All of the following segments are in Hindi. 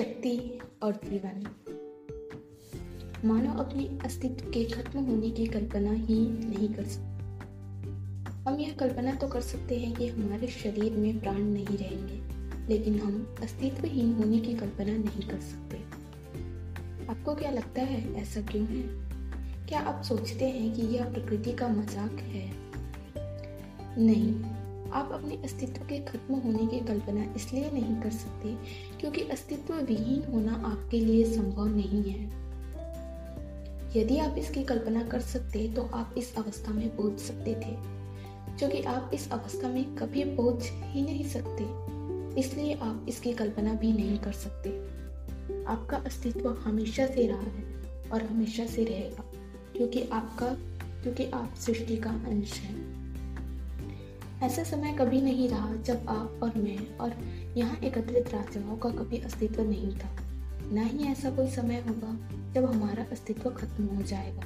शक्ति और जीवन। मानव अपने अस्तित्व के खत्म होने की कल्पना ही नहीं कर सकता हम यह कल्पना तो कर सकते हैं कि हमारे शरीर में प्राण नहीं रहेंगे, लेकिन हम अस्तित्वहीन होने की कल्पना नहीं कर सकते। आपको क्या लगता है ऐसा क्यों है? क्या आप सोचते हैं कि यह प्रकृति का मज़ाक है? नहीं। आप अपने अस्तित्व के खत्म होने की कल्पना इसलिए नहीं कर सकते, क्योंकि अस्तित्व विहीन होना आपके लिए संभव नहीं है। यदि आप इसकी कल्पना कर सकते तो आप इस अवस्था में पहुँच सकते थे जो कि आप इस अवस्था में कभी पहुँच ही नहीं सकते। इसलिए आप इसकी कल्पना भी नहीं कर सकते। आपका अस्तित्व हमेशा से रहा है और हमेशा से रहेगा, क्योंकि आपका, क्योंकि आप सृष्टि का अंश हैं। ऐसा समय कभी नहीं रहा जब आप और मैं और यहाँ एकत्रित राजाओं का कभी अस्तित्व नहीं था। न ही ऐसा कोई समय होगा जब हमारा अस्तित्व खत्म हो जाएगा।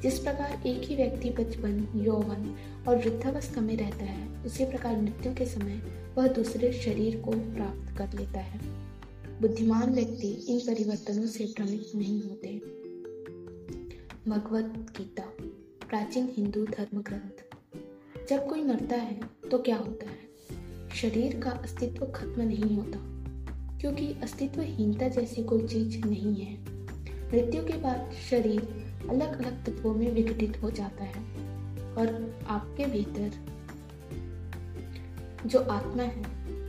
जिस प्रकार एक ही व्यक्ति बचपन, यौवन और वृद्धावस्था में रहता है, उसी प्रकार मृत्यु के समय वह दूसरे शरीर को प्राप्त कर लेता है। बुद्धिमान व्यक्ति इन परिवर्तनों से भ्रमित नहीं होते। भगवत गीता, प्राचीन हिंदू धर्म ग्रंथ जब कोई मरता है तो क्या होता है? शरीर का अस्तित्व खत्म नहीं होता, क्योंकि अस्तित्वहीनता जैसी कोई चीज़ नहीं है। मृत्यु के बाद शरीर अलग अलग तत्वों में विघटित हो जाता है, और आपके भीतर जो आत्मा है,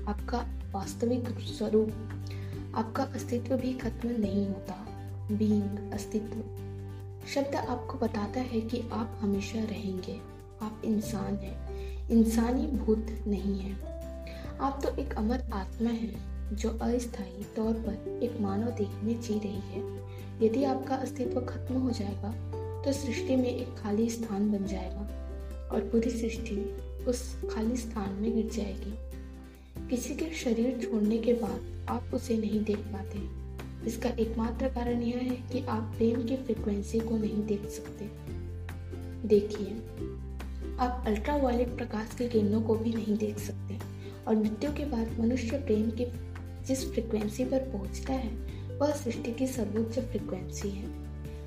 आपका वास्तविक स्वरूप, आपका अस्तित्व भी खत्म नहीं होता। बीइंग अस्तित्व, शब्द आपको बताता है कि आप हमेशा रहेंगे। आप इंसान हैं। इंसानी भूत नहीं है। आप तो एक अमर आत्मा है, जो अस्थायी तौर पर एक मानव देह में जी रही है। यदि आपका अस्तित्व खत्म हो जाएगा तो सृष्टि में एक खाली स्थान बन जाएगा और पूरी सृष्टि उस खाली स्थान में गिर जाएगी। किसी के शरीर छोड़ने के बाद आप उसे नहीं देख पाते। इसका एकमात्र कारण यह है कि आप प्रेम की फ्रिक्वेंसी को नहीं देख सकते। देखिए आप अल्ट्रावायलेट प्रकाश के किरणों को भी नहीं देख सकते। और मृत्यु के बाद मनुष्य प्रेम की जिस फ्रिक्वेंसी पर पहुँचता है, वह सृष्टि की सर्वोच्च फ्रिक्वेंसी है।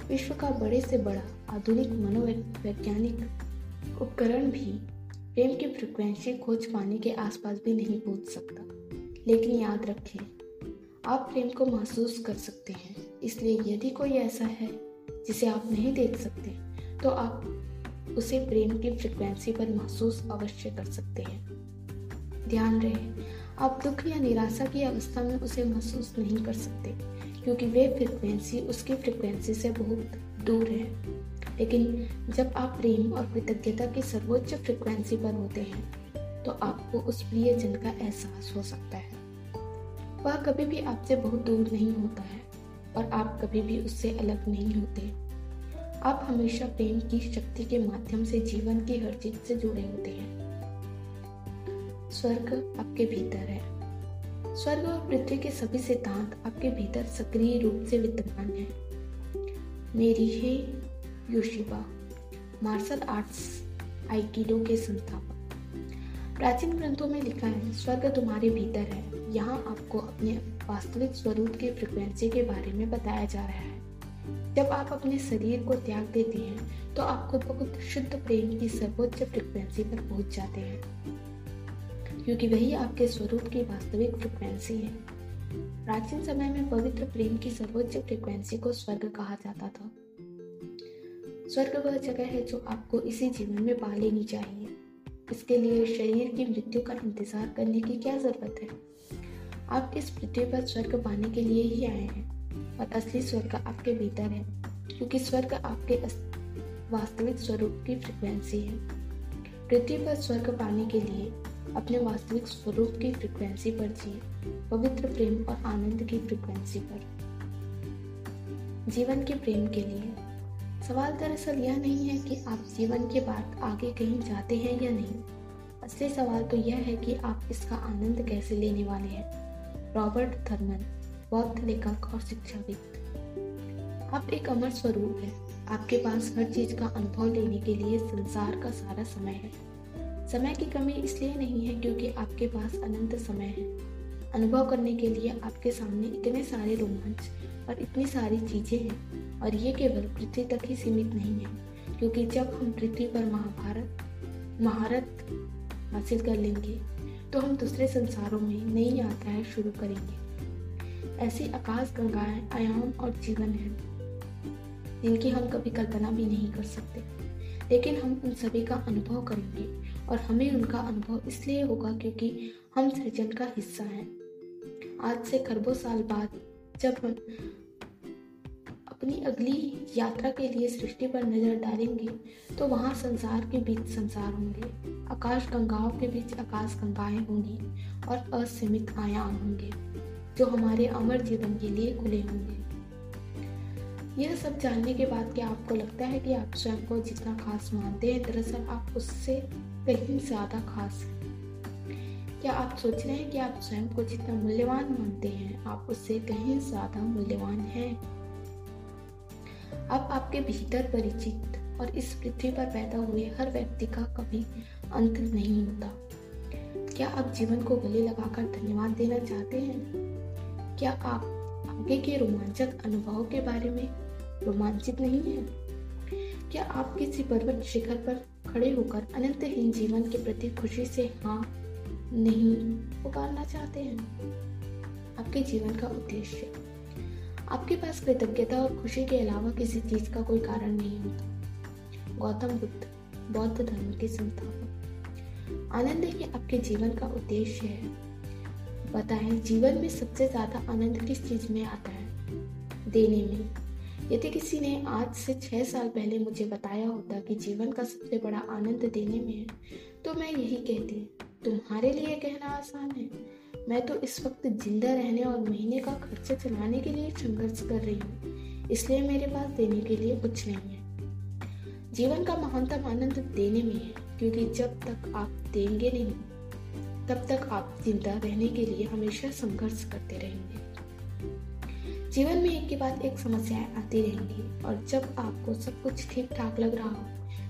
विश्व का बड़े से बड़ा आधुनिक मनोवैज्ञानिक उपकरण भी प्रेम की फ्रिक्वेंसी खोज पाने के आसपास भी नहीं पहुँच सकता। लेकिन याद रखें, आप प्रेम को महसूस कर सकते हैं। इसलिए यदि कोई ऐसा है जिसे आप नहीं देख सकते तो आप उसे प्रेम की फ्रिक्वेंसी पर महसूस अवश्य कर सकते हैं। ध्यान रहे, आप दुख या निराशा की अवस्था में उसे महसूस नहीं कर सकते, क्योंकि वे फ्रिक्वेंसी उसकी फ्रिक्वेंसी से बहुत दूर है। लेकिन जब आप प्रेम और कृतज्ञता की सर्वोच्च फ्रिक्वेंसी पर होते हैं तो आपको उस प्रिय जन का एहसास हो सकता है। वह कभी भी आपसे बहुत दूर नहीं होता है, और आप कभी भी उससे अलग नहीं होते। आप हमेशा प्रेम की शक्ति के माध्यम से जीवन की हर चीज़ से जुड़े होते हैं। स्वर्ग आपके भीतर है। स्वर्ग और पृथ्वी के सभी सिद्धांत आपके भीतर सक्रिय रूप से विद्यमान है। मेरी है योशिबा, मार्शल आर्ट्स आइकिडो के संस्थापक। प्राचीन ग्रंथों में लिखा है, स्वर्ग तुम्हारे भीतर है। यहाँ आपको अपने वास्तविक स्वरूप के फ्रिक्वेंसी के बारे में बताया जा रहा है। जब आप अपने शरीर को त्याग देते हैं तो आप खुद ब खुद शुद्ध प्रेम की सर्वोच्च फ्रिक्वेंसी पर पहुँच जाते हैं। क्योंकि वही आपके स्वरूप की वास्तविक फ्रिक्वेंसी है। प्राचीन समय में पवित्र प्रेम की सर्वोच्च फ्रिक्वेंसी को स्वर्ग कहा जाता था। स्वर्ग वह जगह है जो आपको इसी जीवन में पा लेनी चाहिए। इसके लिए शरीर की मृत्यु का इंतज़ार करने की क्या ज़रूरत है? आप इस पृथ्वी पर स्वर्ग पाने के लिए ही आए हैं। और असली स्वर्ग आपके भीतर है, क्योंकि स्वर्ग आपके वास्तविक स्वरूप की फ्रिक्वेंसी है। पृथ्वी पर स्वर्ग पाने के लिए अपने वास्तविक स्वरूप की फ्रिक्वेंसी पर जिए, पवित्र प्रेम और आनंद की फ्रिक्वेंसी पर। जीवन के प्रेम के लिए। सवाल दरअसल यह नहीं है कि आप जीवन के बाद आगे कहीं जाते हैं या नहीं। असली सवाल तो यह है कि आप इसका आनंद कैसे लेने वाले हैं। रॉबर्ट थर्मन बौद्ध लेखक और शिक्षाविद। आप एक अमर स्वरूप है। आपके पास हर चीज़ का अनुभव लेने के लिए संसार का सारा समय है। समय की कमी इसलिए नहीं है क्योंकि आपके पास अनंत समय है। अनुभव करने के लिए आपके सामने इतने सारे रोमांच और इतनी सारी चीज़ें हैं और ये केवल पृथ्वी तक ही सीमित नहीं है, क्योंकि जब हम पृथ्वी पर महाभारत, महारत हासिल कर लेंगे तो हम दूसरे संसारों में नई यात्राएँ शुरू करेंगे। ऐसी आकाश गंगाएँ आयाम और जीवन है, जिनकी हम कभी कल्पना भी नहीं कर सकते। लेकिन हम उन सभी का अनुभव करेंगे और हमें उनका अनुभव इसलिए होगा क्योंकि हम सृजन का हिस्सा हैं। आज से खरबों साल बाद जब हम अपनी अगली यात्रा के लिए सृष्टि पर नज़र डालेंगे तो वहाँ संसार के बीच संसार होंगे। आकाश गंगाओं के बीच आकाश गंगाएँ होंगी और असीमित आयाम होंगे। जो हमारे अमर जीवन के लिए खुले होंगे यह सब जानने के बाद क्या आपको लगता है कि आप स्वयं को जितना खास मानते हैं, दरअसल आप उससे कहीं ज़्यादा खास हैं। क्या आप सोच रहे हैं कि आप स्वयं को जितना मूल्यवान मानते हैं, आप उससे कहीं ज़्यादा मूल्यवान हैं? अब आपके भीतर परिचित और इस पृथ्वी पर पैदा हुए हर व्यक्ति का कभी अंत नहीं होता। क्या आप जीवन को गले लगाकर धन्यवाद देना चाहते हैं? क्या आप आगे के रोमांचक अनुभव के बारे में रोमांचित नहीं है? क्या आप किसी पर्वत शिखर पर खड़े होकर अनंतहीन जीवन के प्रति खुशी से हाँ नहीं पुकारना चाहते हैं? आपके जीवन का उद्देश्य? आपके पास कृतज्ञता और खुशी के अलावा किसी चीज़ का कोई कारण नहीं होता। गौतम बुद्ध, बौद्ध धर्म के संस्थापक आनंद ही आपके जीवन का उद्देश्य है। बताएँ, जीवन में सबसे ज़्यादा आनंद किस चीज़ में आता है? देने में। यदि किसी ने आज से छह साल पहले मुझे बताया होता कि जीवन का सबसे बड़ा आनंद देने में है तो मैं यही कहती, तुम्हारे लिए कहना आसान है। मैं तो इस वक्त ज़िंदा रहने और महीने का खर्चा चलाने के लिए संघर्ष कर रही हूँ, इसलिए मेरे पास देने के लिए कुछ नहीं है। जीवन का महानतम आनंद देने में है, क्योंकि जब तक आप देंगे नहीं तब तक आप ज़िंदा रहने के लिए हमेशा संघर्ष करते रहेंगे। जीवन में एक के बाद एक समस्याएँ आती रहेंगी और जब आपको सब कुछ ठीक ठाक लग रहा हो,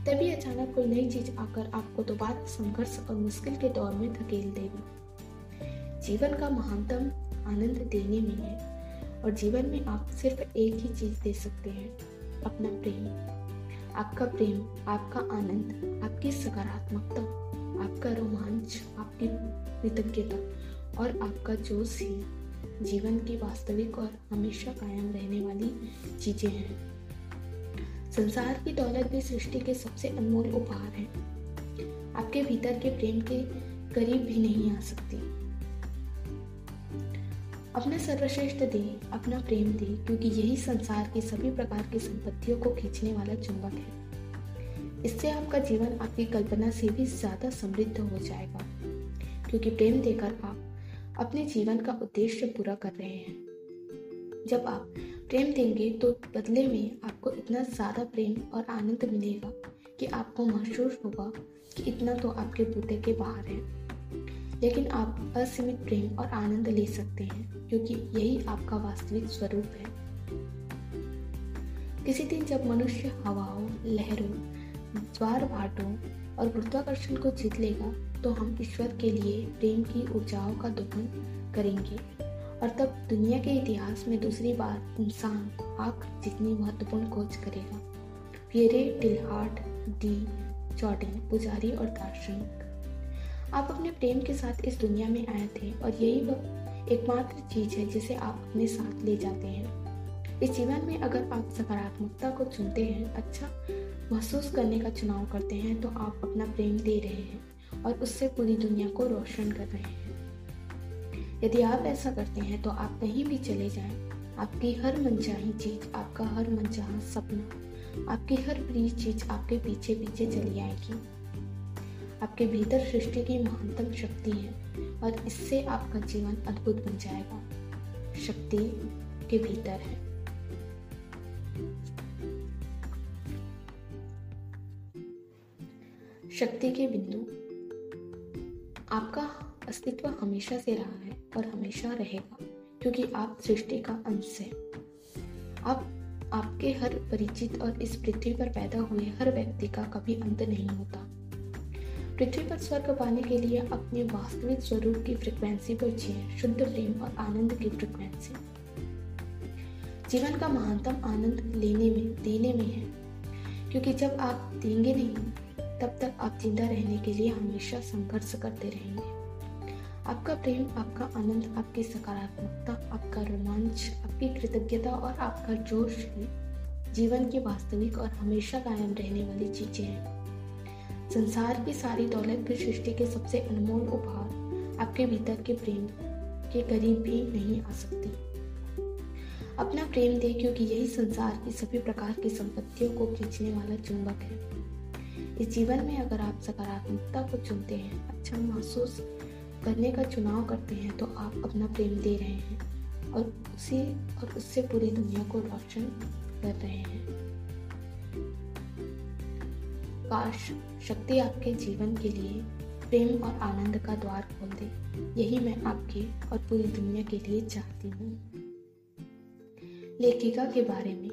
तभी अचानक कोई नई चीज़ आकर आपको दोबारा संघर्ष और मुश्किल के दौर में धकेल देगी। जीवन का महानतम आनंद देने में है और जीवन में आप सिर्फ़ एक ही चीज़ दे सकते हैं, अपना प्रेम। आपका प्रेम, आपका आनंद, आपकी सकारात्मकता। आपका रोमांच, आपकी कृतज्ञता और आपका जोश ही जीवन की वास्तविक और हमेशा कायम रहने वाली चीज़ें हैं। संसार की दौलत भी सृष्टि के सबसे अनमोल उपहार है। आपके भीतर के प्रेम के करीब भी नहीं आ सकती। अपना सर्वश्रेष्ठ दे अपना प्रेम दे क्योंकि यही संसार की सभी प्रकार की संपत्तियों को खींचने वाला चुंबक है। इससे आपका जीवन आपकी कल्पना से भी ज़्यादा समृद्ध हो जाएगा। क्योंकि प्रेम देकर आप अपने जीवन का उद्देश्य पूरा कर रहे हैं। जब आप प्रेम देंगे तो बदले में आपको इतना ज़्यादा प्रेम और आनंद मिलेगा कि आपको महसूस होगा कि इतना तो आपके बूते के बाहर है। लेकिन आप असीमित प्रेम और आनंद ले सकते हैं, क्योंकि यही आपका वास्तविक स्वरूप है। किसी दिन जब मनुष्य हवाओं, लहरों ज्वार भाटों और गुरुत्वाकर्षण को जीत लेगा तो हम ईश्वर के लिए प्रेम की ऊर्जाओं का दोहन करेंगे। और तब दुनिया के इतिहास में दूसरी बार इंसान आग जितनी महत्वपूर्ण खोज करेगा। पियरे टिलहार्ट डी जॉर्डन पुजारी और दार्शनिक। आप अपने प्रेम के साथ इस दुनिया में आए थे और यही वह एकमात्र चीज़ है जिसे आप अपने साथ ले जाते हैं। इस जीवन में अगर आप सकारात्मकता को चुनते हैं अच्छा महसूस करने का चुनाव करते हैं तो आप अपना प्रेम दे रहे हैं और उससे पूरी दुनिया को रोशन कर रहे हैं। यदि आप ऐसा करते हैं तो आप कहीं भी चले जाएँ, आपकी हर मनचाही चीज़ आपका हर मनचाहा सपना आपकी हर प्रिय चीज़ आपके पीछे पीछे चली आएगी। आपके भीतर सृष्टि की महानतम शक्ति है और इससे आपका जीवन अद्भुत बन जाएगा। शक्ति के भीतर है। शक्ति के बिंदु। आपका अस्तित्व हमेशा से रहा है और हमेशा रहेगा, क्योंकि आप सृष्टि का अंश है। आप, आपके हर परिचित और इस पृथ्वी पर पैदा हुए हर व्यक्ति का कभी अंत नहीं होता। पृथ्वी पर स्वर्ग पाने के लिए अपने वास्तविक स्वरूप की फ्रिक्वेंसी पर जिए, शुद्ध प्रेम और आनंद की फ्रिक्वेंसी जीवन का महानतम आनंद लेने में, देने में है, क्योंकि जब आप देंगे नहीं तब तक आप ज़िंदा रहने के लिए हमेशा संघर्ष करते रहेंगे। आपका प्रेम, आपका आनंद, आपकी सकारात्मकता, आपका रोमांच, आपकी कृतज्ञता और आपका जोश ही जीवन की वास्तविक और हमेशा कायम रहने वाली चीज़ें हैं। संसार की सारी दौलत भी सृष्टि के सबसे अनमोल उपहार आपके भीतर के प्रेम के करीब भी नहीं आ सकती। अपना प्रेम दे क्योंकि यही संसार की सभी प्रकार की संपत्तियों को खींचने वाला चुंबक है। इस जीवन में अगर आप सकारात्मकता को चुनते हैं अच्छा महसूस करने का चुनाव करते हैं तो आप अपना प्रेम दे रहे हैं और उसी, और उससे पूरी दुनिया को रोशन कर रहे हैं। काश शक्ति आपके जीवन के लिए प्रेम और आनंद का द्वार खोल दे। यही मैं आपके और पूरी दुनिया के लिए चाहती हूँ। लेखिका के बारे में।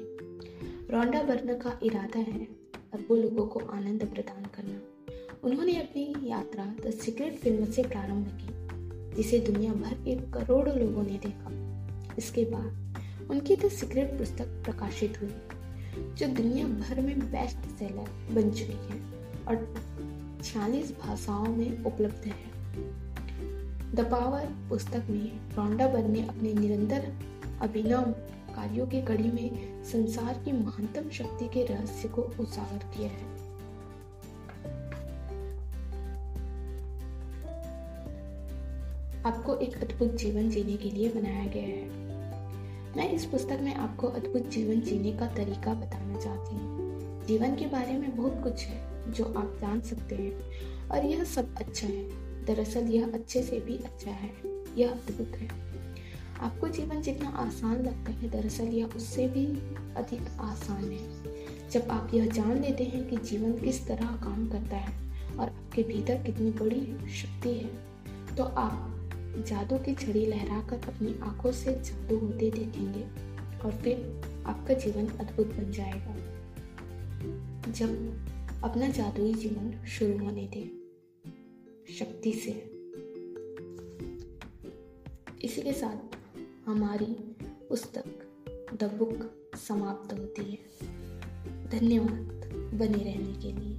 रोंडा बर्नर का इरादा है अरबों लोगों को आनंद प्रदान करना। उन्होंने अपनी यात्रा द सीक्रेट फ़िल्म से प्रारंभ की, जिसे दुनिया भर के करोड़ों लोगों ने देखा। इसके बाद उनकी द सीक्रेट पुस्तक प्रकाशित हुई, जो दुनिया भर में बेस्ट सेलर बन चुकी है और छियालीस भाषाओं में उपलब्ध है। द पावर पुस्तक में रोंडा बर ने अपने निरंतर अभिनव कार्यों की कड़ी में संसार की महानतम शक्ति के रहस्य को उजागर किया है। आपको एक अद्भुत जीवन जीने के लिए बनाया गया है। मैं इस पुस्तक में आपको अद्भुत जीवन जीने का तरीका बताना चाहती हूँ। जीवन के बारे में बहुत कुछ है जो आप जान सकते हैं और यह सब अच्छा है। दरअसल यह अच्छे से भी अच्छा है। यह अद्भुत है। आपको जीवन जितना आसान लगता है दरअसल यह उससे भी अधिक आसान है। जब आप यह जान लेते हैं कि जीवन किस तरह काम करता है और आपके भीतर कितनी बड़ी शक्ति है तो आप जादू की छड़ी लहराकर अपनी आँखों से जादू होते देखेंगे और फिर आपका जीवन अद्भुत बन जाएगा। जब अपना जादुई जीवन शुरू होने दें, शक्ति से। इसी के साथ हमारी पुस्तक द बुक समाप्त होती है। धन्यवाद बने रहने के लिए।